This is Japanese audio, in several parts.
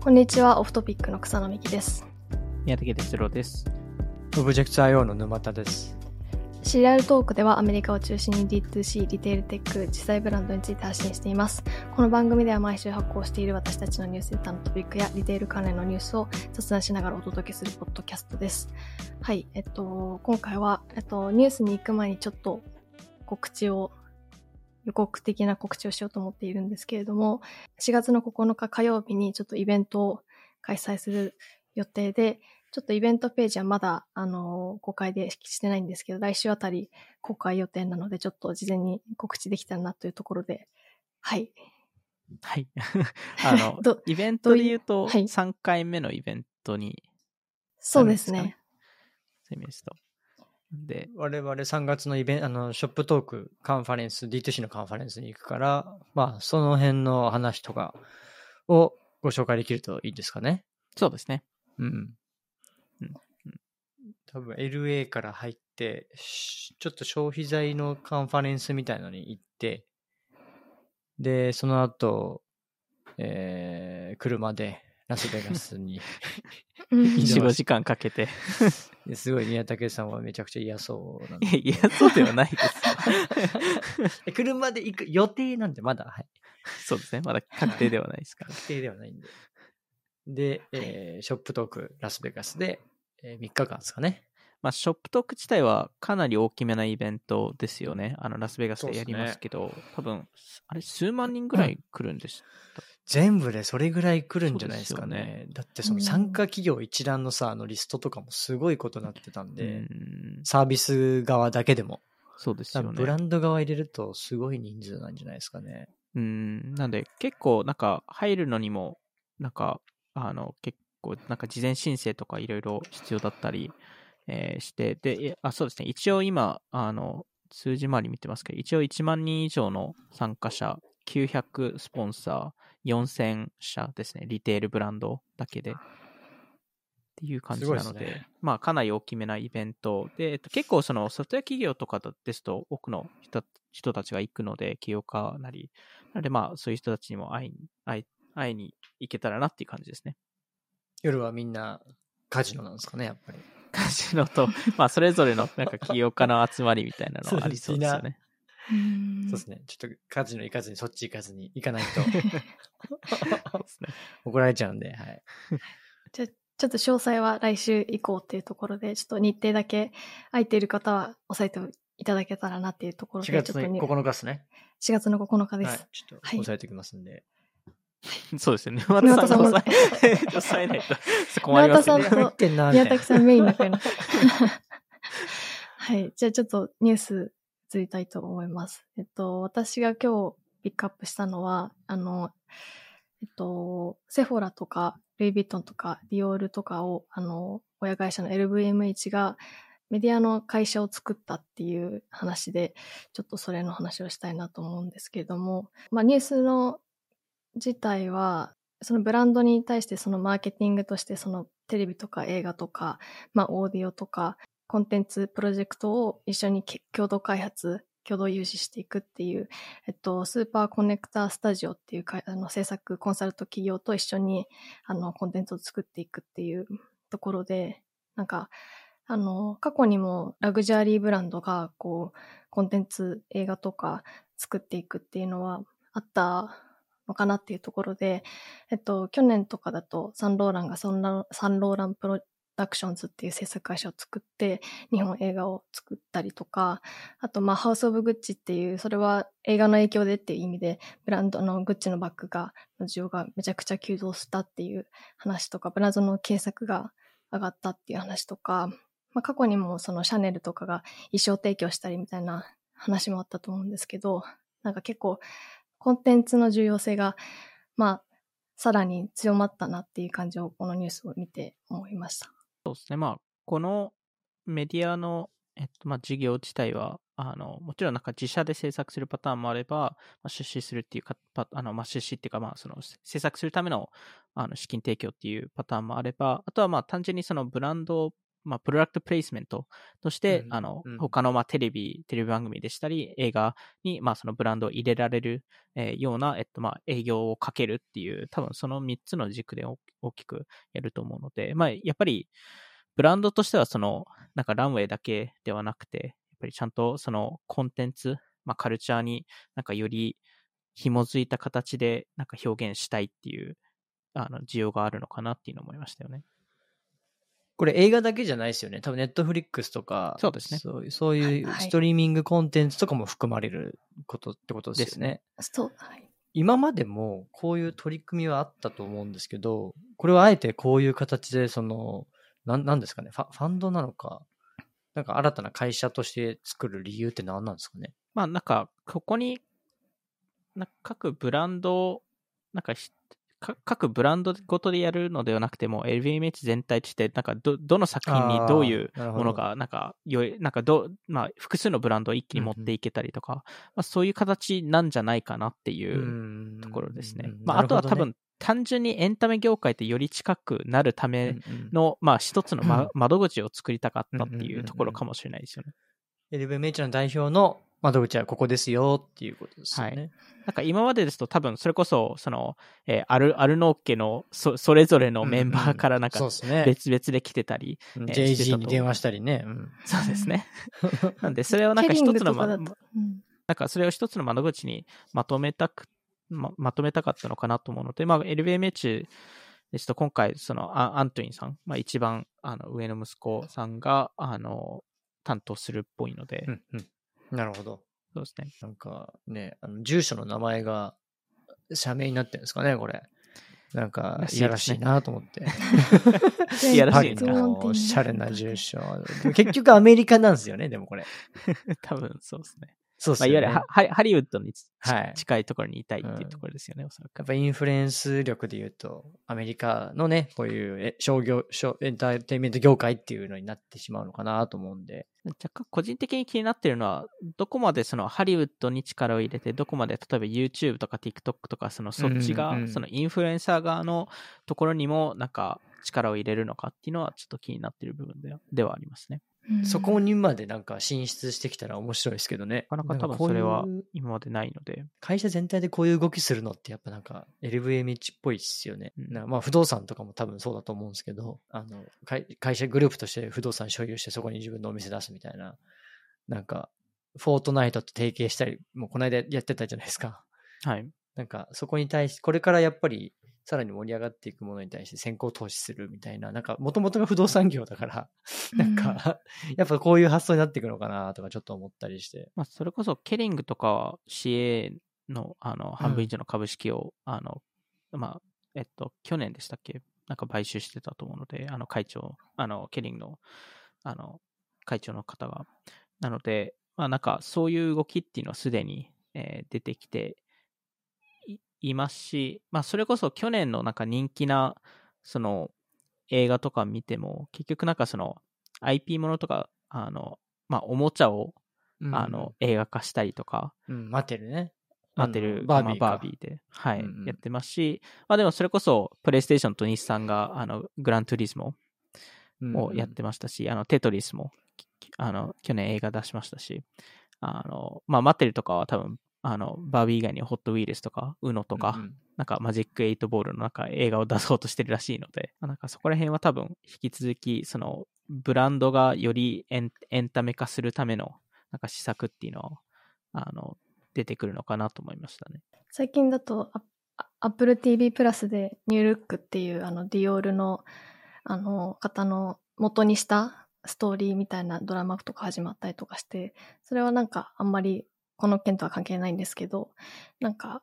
こんにちは、オフトピックの草野美希です。宮武哲郎です。オブジェクト IO の沼田です。シリアルトークではアメリカを中心に D2C、リテールテック、実際ブランドについて発信しています。この番組では毎週発行している私たちのニュースレターのトピックやリテール関連のニュースを雑談しながらお届けするポッドキャストです。はい、えっと、今回は、えっと、ニュースに行く前にちょっと告知を、予告的な告知をしようと思っているんですけれども、4月の9日火曜日にちょっとイベントを開催する予定で、ちょっとイベントページはまだ、あの、公開でしてないんですけど、来週あたり公開予定なので、ちょっと事前に告知できたらなというところで、はい。はい。あのど、イベントで言うと、はい3回目のイベントに、そうですね。そういうイメージと。で、我々3月のイベント、あの、ショップトークカンファレンス、D2C のカンファレンスに行くから、まあ、その辺の話とかをご紹介できるといいですかね。そうですね。うん。うん多分 LA から入って、しちょっと消費財のカンファレンスみたいのに行って、で、その後、えー、車でラスベガスに うんいい4、5時間かけて。ですごい宮武さんはめちゃくちゃ嫌そうなんでいや、いや、そうではないです。え車で行く予定なんで、まだ、はい。そうですね。まだ確定ではないですから。確定ではないんで。で、えーショップトークラスベガスで、え3日間ですかね。まあ、ショップトーク自体はかなり大きめなイベントですよね。あの、ラスベガスでやりますけど、多分、あれ、数万人ぐらい来るんです。全部でそれぐらい来るんじゃないですかそうですね。だってそのうん参加企業一覧のさ、あのリストとかもすごいことになってたんうで、ん、サービス側だけでも。そうですよね。ブランド側入れるとすごい人数なんじゃないですかね。うん、なんで結構なんか入るのにも、なんか、あの、結構なんか事前申請とかいろいろ必要だったり、えーして、で、えあ、そうですね、一応今、あの、数字回り見てますけど、一応1万人以上の参加者、900スポンサー、4000社ですね、リテールブランドだけで。っていう感じなので、ねまあかなり大きめなイベントで、えっと、結構そのソフトウェア企業とかですと多くの人人たちが行くので、起業家なり、なのでまあそういう人たちにも会いに会い会いに行けたらなっていう感じですね。夜はみんなカジノなんですかね、やっぱり。カジノと、まあそれぞれのなんか起業家の集まりみたいなのはありそうですよね。うんそうですね。ちょっとカジノ行かずにそっち行かずに行かないと。怒られちゃうんで、はい。じゃあちょっと詳細は来週以降っていうところで、ちょっと日程だけ空いている方は押さえていただけたらなっていうところで、4月のちょっとね9日ですね。4月の9日ではいす。。ちょっとはい押さえておきますんで。そうですよね。沼田さんが沼田抑 えないと 困りますよね沼田さん。と宮崎さんメインの声の。はい。じゃあちょっとニュース移りたいと思います。えっと、私が今日ピックアップしたのは、あの、えっと、セフォラとか、ルイ・ヴィトンとか、ディオールとかを、あの、親会社の LVMH がメディアの会社を作ったっていう話で、ちょっとそれの話をしたいなと思うんですけれども、まあニュースの自体は、そのブランドに対してそのマーケティングとしてそのテレビとか映画とか、まあオーディオとかコンテンツプロジェクトを一緒に共同開発、共同融資していくっていう、えっと、スーパーコネクタースタジオっていうかあの制作コンサルト企業と一緒にあのコンテンツを作っていくっていうところで、なんか、あの、過去にもラグジュアリーブランドがこう、コンテンツ映画とか作っていくっていうのはあったのかなっていうところで、えっと、去年とかだとサンローランがサンローランプロダクションズっていう制作会社を作って、日本映画を作ったりとか、あと、まあ、ハウス・オブ・グッチっていう、それは映画の影響でっていう意味で、ブランドのグッチのバッグが、需要がめちゃくちゃ急増したっていう話とか、ブランドの検索が上がったっていう話とか、まあ、過去にもそのシャネルとかが衣装提供したりみたいな話もあったと思うんですけど、なんか結構コンテンツの重要性が、まあ、さらに強まったなっていう感じをこのニュースを見て思いました。そうですね。まあ、このメディアの、えっと、まあ、事業自体は、あの、もちろんなんか自社で制作するパターンもあれば、まあ、出資するっていうか、パあの、まあ、出資っていうか、まあ、その、制作するための、あの、資金提供っていうパターンもあれば、あとはまあ、単純にそのブランド、まあ、プロダクトプレイスメントとして、うんあのうん、他の、まあ、テレビ、テレビ番組でしたり、映画に、まあ、そのブランドを入れられる、えーような、えっと、まあ、営業をかけるっていう、多分その3つの軸でお大きくやると思うので、まあ、やっぱり、ブランドとしては、その、なんかランウェイだけではなくて、やっぱりちゃんとそのコンテンツ、まあ、カルチャーになんかより紐づいた形でなんか表現したいっていう、あの、需要があるのかなっていうのを思いましたよね。これ映画だけじゃないですよね。多分ネットフリックスとか、そうですねそうそういうはいストリーミングコンテンツとかも含まれることってことですよね。そう、はい。今までもこういう取り組みはあったと思うんですけど、これはあえてこういう形で、その、なんなんですかねファ、ファンドなのか、なんか新たな会社として作る理由って何なんですかねまあなんか、ここに、な各ブランド、なんかひか各ブランドごとでやるのではなくても、LVMH 全体として、なんかど、どの作品にどういうものが、なんか、よい、なんかど、まあ、複数のブランドを一気に持っていけたりとか、まあそういう形なんじゃないかなっていうところですね。まあ、あとは多、分、単純にエンタメ業界ってより近くなるための、の、まあ一つの、まうん窓口を作りたかったってうんうんうんうんいうところかもしれないですよね。LVMH の代表の窓口はここですよっていうことですよね。なんか今までですと多分それこそ、その、えーアル、アルノー家のそそれぞれのメンバーからなんかそうですね。別々で来てたり、うんえーして JG たとに電話したりね。うんそうですね。なんでそれをなんか一つの、ま、なうんんかそれを一つの窓口にまとめたく、ままとめたかったのかなと思うので、まあ LVMH ですと今回そのアアントニーさん、まあ一番あの上の息子さんが、あの、担当するっぽいので、うんうんなるほど。そうですね。なんかね、あの住所の名前が社名になってるんですかね、これ。なんかいやらしいなと思って。いやらしいなのおしゃれな住所。結局アメリカなんですよね、でもこれ。多分そうですね。そうですまあ、いわ。ゆるハハリウッドにちはい近いところにいたいっていうところですよね、おそらくやっ。ぱインフルエンス力で言うと、アメリカのね、こういうえ商業、商エンターテインメント業界っていうのになってしまうのかなと思うんで。若干個人的に気になってるのは、どこまでそのハリウッドに力を入れて、どこまで例えば YouTube とか TikTok とか、そのそっちが、うんうんそのインフルエンサー側のところにもなんか力を入れるのかっていうのはちょっと気になってる部分ではありますね。うんそこにまでなんか進出してきたら面白いですけどね。なかなか多分それは今までないので。会社全体でこういう動きするのってやっぱなんか LVMH っぽいっすよね。まあ不動産とかも多分そうだと思うんですけど、あの会会社グループとして不動産所有してそこに自分のお店出すみたいな、なんかフォートナイトと提携したり、もうこの間やってたじゃないですか。はい。なんかそこに対して、これからやっぱりさらに盛り上がっていくものに対して先行投資するみたいな、なんかもともとが不動産業だから、なんか、やっぱこういう発想になっていくのかなとかちょっと思ったりして。まあ、それこそケリングとかは CA のあの半分以上の株式を、あの、まあ、えっと、去年でしたっけ？なんか買収してたと思うので、あの会長、あの、ケリングの、あの、会長の方が。なので、まあなんかそういう動きっていうのはすでに、えー出てきていいますし、まあそれこそ去年のなんか人気な、その映画とか見ても、結局なんかその IP ものとか、あの、まあおもちゃをあの、映画化したりとか、うん、待ってるね。待ってる、バービーか。まあバービーで、はい、うんうん。やってますし、まあでもそれこそ、プレイステーションと日産が、あの、グラントゥリスモをやってましたし、あの、テトリスも、きあの、去年映画出しましたし、あの、まあ、待ってるとかは多分、あの、バービー以外にホットウィールスとか、ウノとか、うんうんなんかマジックエイトボールのなんか映画を出そうとしてるらしいので、まあなんかそこら辺は多分引き続き、そのブランドがよりエンエンタメ化するためのなんか施策っていうのは、あの、出てくるのかなと思いましたね。最近だと、Apple TV プラスでニュールックっていうあのディオールのあの方の元にしたストーリーみたいなドラマとか始まったりとかして、それはなんかあんまりこの件とは関係ないんですけど、なんか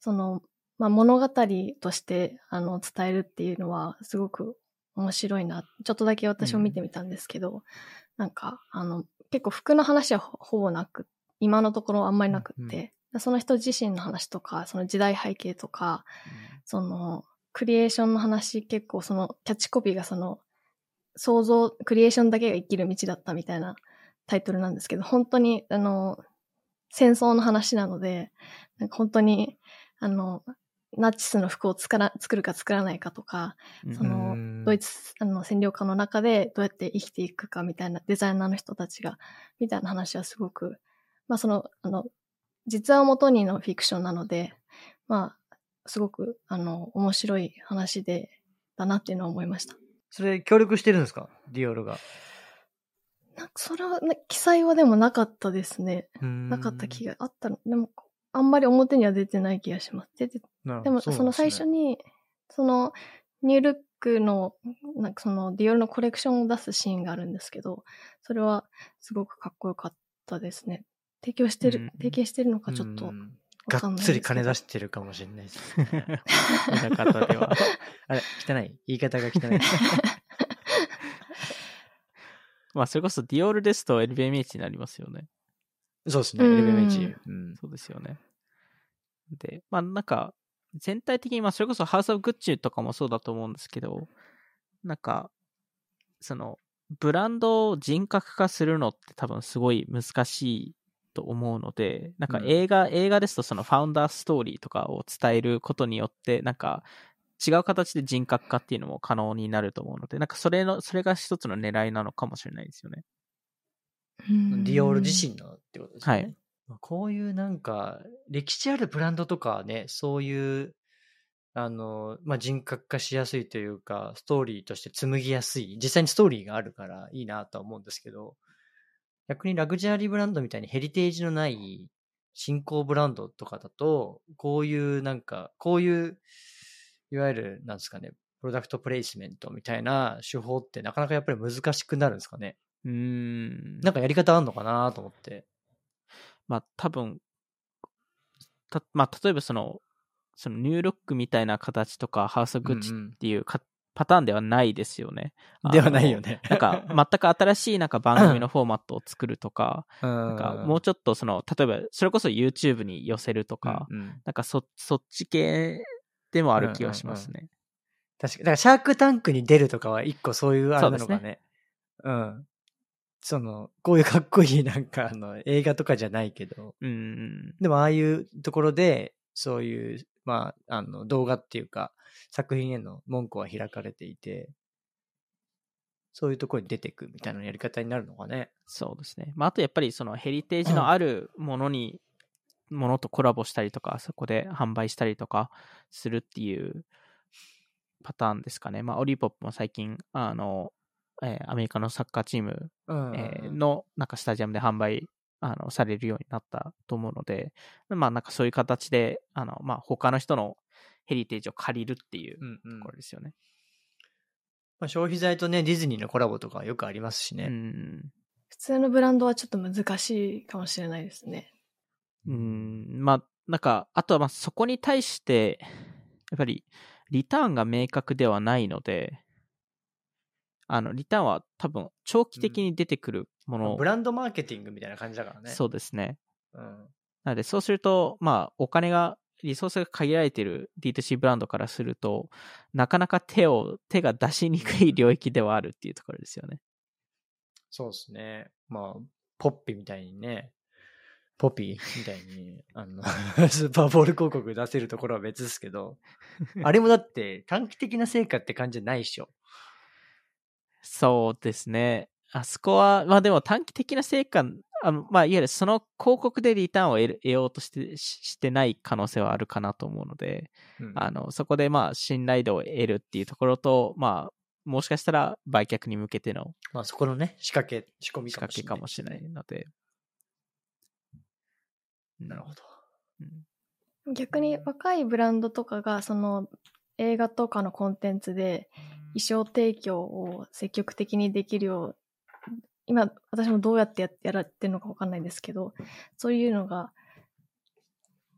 その、まあ、物語としてあの伝えるっていうのはすごく面白いな。ちょっとだけ私も見てみたんですけど、なんかあの結構服の話はほほぼなく、今のところあんまりなくって、その人自身の話とか、その時代背景とか、その、クリエーションの話、結構その、キャッチコピーがその、想像、クリエーションだけが生きる道だったみたいなタイトルなんですけど、本当に、あの、戦争の話なので、なんか本当に、あの、ナチスの服を作ら作るか作らないかとか、うんそのうんドイツあの占領下の中でどうやって生きていくかみたいなデザイナーの人たちが、みたいな話はすごく、まあその、あの、実話をもとにのフィクションなので、まあ、すごく、あの、面白い話で、だなっていうのは思いました。それ協力してるんですか？ディオールが。なんかそれは、ね、記載はでもなかったですね。ななかった気があったの。でも、あんまり表には出てない気がします。出てでも、その最初に。に、その、ニュールックの、なんかその、ディオールのコレクションを出すシーンがあるんですけど、それはすごくかっこよかったですね。提供してる、うん提携してるのかちょっと。がっつり金出してるかもしれないです、ね。裏方では。あれ、汚い？言い方が汚い。まあ、それこそディオールですと LVMH になりますよね。そうですね、うん LVMH。うん。そうですよね。で、まあなんか、全体的に、まあそれこそハウス・オブ・グッチとかもそうだと思うんですけど、なんか、その、ブランドを人格化するのって多分すごい難しいと思うので、なんかうん映画、映画ですとそのファウンダーストーリーとかを伝えることによって、なんか違う形で人格化っていうのも可能になると思うので、なんかそれの、それが一つの狙いなのかもしれないですよね。うんディオール自身のってことですね。はいまあこういうなんか、歴史あるブランドとかはね、そういう、あの、まあ、人格化しやすいというか、ストーリーとして紡ぎやすい、実際にストーリーがあるからいいなとは思うんですけど、逆にラグジュアリーブランドみたいにヘリテージのない新興ブランドとかだと、こういうなんか、こういう、いわゆる、なんですかね、プロダクトプレイスメントみたいな手法ってなかなかやっぱり難しくなるんですかね。うーん。なんかやり方あんのかなと思って。まあ多分、たまあ例えばその、そのニュールックみたいな形とか、ハウス・グッチうんうんっていうか、パターンではないですよね。ではないよね。ね。なんか、全く新しいなんか番組のフォーマットを作るとか、ななんかもうちょっとその、例えば、それこそ YouTube に寄せるとか、うんうんなんかそ、そっち系でもある気がしますね。確かに。だから、シャークタンクに出るとかは一個そういうあれなのかそうでね。うん。その、こういうかっこいいなんかあの映画とかじゃないけど、うんうん。でもああいうところで、そういう、まあ、あの、動画っていうか、作品への門戸は開かれていて、そういうところに出てくみたいなやり方になるのかね。そうですね。まあ、あとやっぱりそのヘリテージのあるものに、ものとコラボしたりとか、そこで販売したりとかするっていうパターンですかね。まあ、オリポップも最近、あの、えーアメリカのサッカーチーム、うんえーの、なんかスタジアムで販売、あの、されるようになったと思うので、まあ、なんかそういう形で、あの、まあ、他の人のヘリテージを借りるっていううんうんところですよね。まあ、消費財とね、ディズニーのコラボとかはよくありますしね。うん。普通のブランドはちょっと難しいかもしれないですね。うん、まあ、なんか、あとはまあそこに対して、やっぱりリターンが明確ではないので、あの、リターンは多分長期的に出てくるもの、まあブランドマーケティングみたいな感じだからね。そうですね。うん。なので、そうすると、まあ、お金が、リソースが限られている D2C ブランドからすると、なかなか手を、手が出しにくい領域ではあるっていうところですよね。そうですね。まあ、ポッピみたいにね、ポピーみたいに、あの、スーパーボール広告出せるところは別ですけど、あれもだって短期的な成果って感じじゃないっしょ。そうですね。あそこは、まあでも短期的な成果、あのまあいわゆるその広告でリターンを得ようとしてししてない可能性はあるかなと思うので、うんあの、そこでまあ信頼度を得るっていうところと、まあ、もしかしたら売却に向けてのまあそこのね、仕掛け、仕込みかもしれないので。なるほど。うん。逆に若いブランドとかがその映画とかのコンテンツで衣装提供を積極的にできるよう今私もどうやってややられてるのかわかんないんですけどそういうのが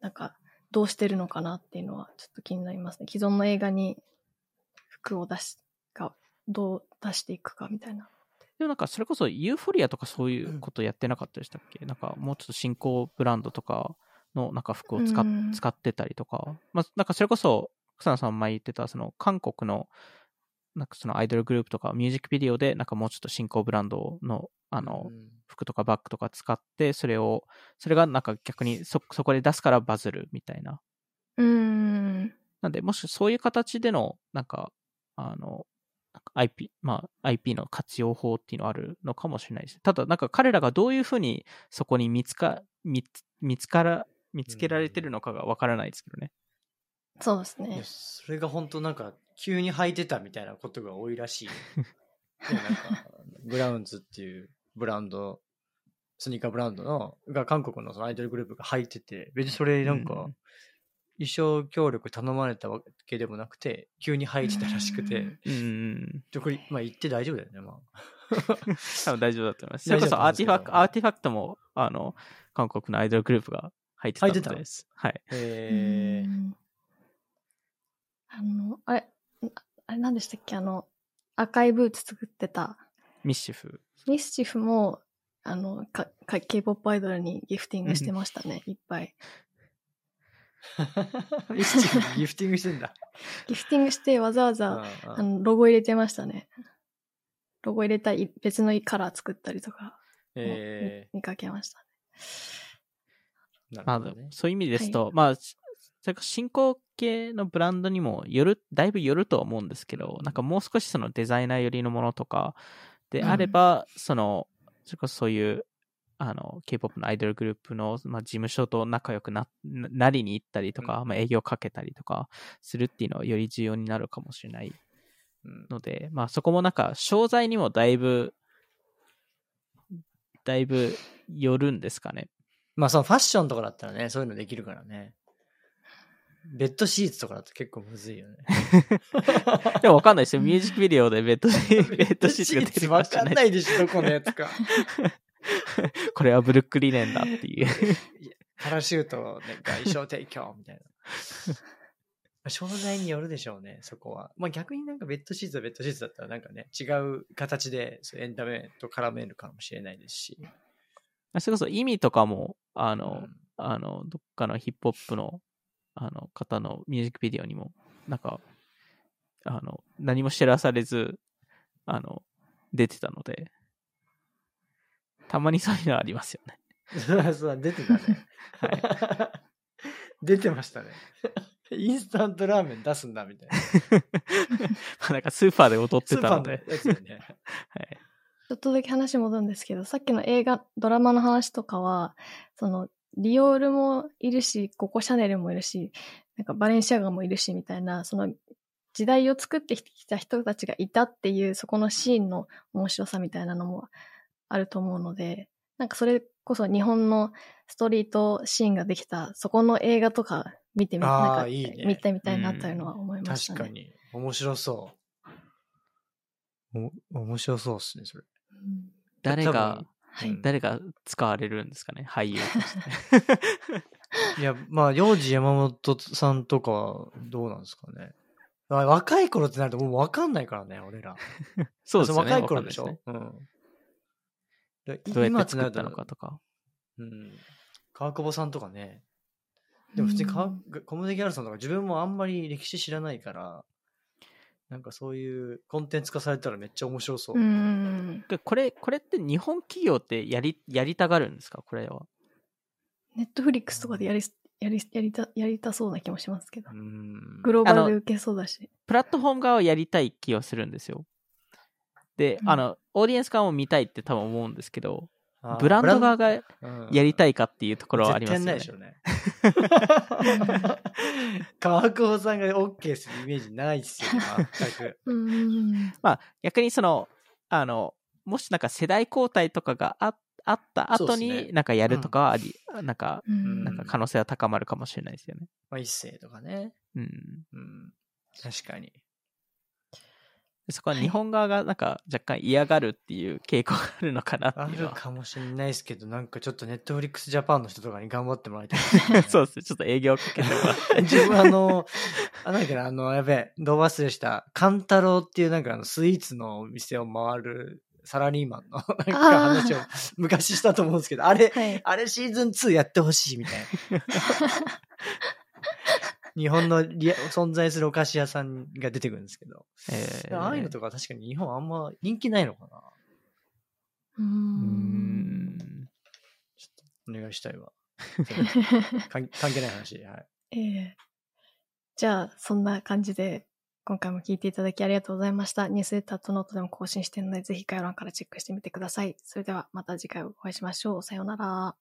なんかどうしてるのかなっていうのはちょっと気になりますね。既存の映画に服を出しがどう出していくかみたいなでもなんかそれこそユーフォリアとかそういうことやってなかったでしたっけ、なんかもうちょっと新興ブランドとかのなんか服を使使ってたりとか、まあなんかそれこそ草野さん前言ってたその韓国のなんかそのアイドルグループとかミュージックビデオでなんかもうちょっと新興ブランドのあのうん。服とかバッグとか使ってそれをそれがなんか逆にそそこで出すからバズるみたいな。うーん。なんで、もしそういう形での、なんか、あの、IP、まあ IP の活用法っていうのあるのかもしれないです。ただ、なんか彼らがどういうふうにそこに見つか、見つ見つから、見つけられてるのかがわからないですけどね。そうですね。それが本当なんか急に履いてたみたいなことが多いらしい。でなんかブラウンズっていうブランド、スニーカーブランドの、が韓国のそのアイドルグループが履いてて、別にそれなんかうん、衣装協力頼まれたわけでもなくて、急に履いてたらしくて、うんこれ、まあ言って大丈夫だよね、まあ。多分大丈夫だと思います。それこそアーティファクト、アーティファクトも、あの、韓国のアイドルグループが入ってたの入ってたです。はい。えーうんあの、あれ、あれ何でしたっけ？あの、赤いブーツ作ってたミスチフ。ミスチフも、あの、か、か K-POP アイドルにギフティングしてましたね、いっぱい。ミスチフギフティングしてんだ。ギフティングしてわざわうんざ、うんあの、ロゴ入れてましたね。ロゴ入れたい別のカラー作ったりとか、え見かけましたね。ー、なまあるほどね。そういう意味ですと、まあ、それから進行系のブランドにもよる、だいぶよるとは思うんですけど、なんかもう少しそのデザイナー寄りのものとかであれば、その、それこそそういう、あの、K-POP のアイドルグループの、まあ、事務所と仲良くな、ななりに行ったりとか、うんまあ、営業かけたりとかするっていうのはより重要になるかもしれないうんので、まあそこもなんか、商材にもだいぶ、だいぶよるんですかね。まあそのファッションとかだったらね、そういうのできるからね。ベッドシーツとかだと結構むずいよね。でもわかんないですよ。ミュージックビデオでベッドシー ベッドシーツが出てわましたね。かんないでしょ、どこのやつか。これはブルックリネンだっていう。パラシュートが衣装提供みたいな。商材によるでしょうね、そこは。まあ逆になんかベッドシーツはベッドシーツだったらなんかね、違う形でエンタメと絡めるかもしれないですし。それこそ意味とかも、あの、うんあの、どっかのヒップホップの、あの、方のミュージックビデオにも、なんか、あの、何も知らされず、あの、出てたので、たまにそういうのありますよね。そう、出てたね。出てましたね。インスタントラーメン出すんだみたいな。なんかスーパーで踊ってスーパーのたので。ちょっとだけ話戻るんですけど、さっきの映画、ドラマの話とかは、その、ディオールもいるし、ココシャネルもいるし、なんかバレンシアガもいるし、みたいな、その、時代を作ってきた人たちがいたっていう、そこのシーンの面白さみたいなのもあると思うので、なんかそれこそ日本のストリートシーンができた、そこの映画とか見てみ、なんかいいね見てみたいなというのは思いましたね。確かに。面白そう。お面白そうっすね、それ。誰が誰が使われるんですかね、俳優として。いや、まあ、幼児山本さんとかはどうなんですかね。あ若い頃ってなるともう分かんないからね、俺ら。そうですよね。若い頃でしょ？わかんないうん。どうや今って作ったのかととか。うん。川久保さんとかね。でも普通に川コムデギャルソンとか自分もあんまり歴史知らないから、なんかそういうコンテンツ化されたらめっちゃ面白そう。うん。でこれ、これって日本企業ってやり、やりたがるんですか？これは。ネットフリックスとかでやり、やり、やりた、やりたそうな気もしますけどう。ん。グローバルで受けそうだし。プラットフォーム側はやりたい気はするんですよ。で、うんあの、オーディエンス側も見たいって多分思うんですけど、ブランド側がややりたいかっていうところはありますよね。絶対ないでしょうね。川久保さんが OK するイメージないっすよ、全く。うん。まあ、逆にその、あの、もしなんか世代交代とかがああった後に、なんかやるとかはあり、なんか、うんなんか可能性は高まるかもしれないですよね。まあ、一世とかね。うん。うん。確かに。でそこは日本側がなんか若干嫌がるっていう傾向があるのかなってあるいうのは。かもしれないですけど、なんかちょっとネットフリックスジャパンの人とかに頑張ってもらいたいね、そうですね。ちょっと営業かけてもらって。自分あの、あ、なんだっけな、あの、やべえ、ど忘れした、カンタロウっていうなんかあの、スイーツのお店を回るサラリーマンのなんか話を昔したと思うんですけど、あれ、はい。あれシーズン2やってほしいみたいな。日本のリアル存在するお菓子屋さんが出てくるんですけど、えーああいうのとか確かに日本あんま人気ないのかな？う。うんん。お願いしたいわ。関関係ない話。はい。ええじゃあ、そんな感じで、今回も聞いていただきありがとうございました。ニュースレターとノートでも更新しているので、ぜひ概要欄からチェックしてみてください。それではまた次回お会いしましょう。さようなら。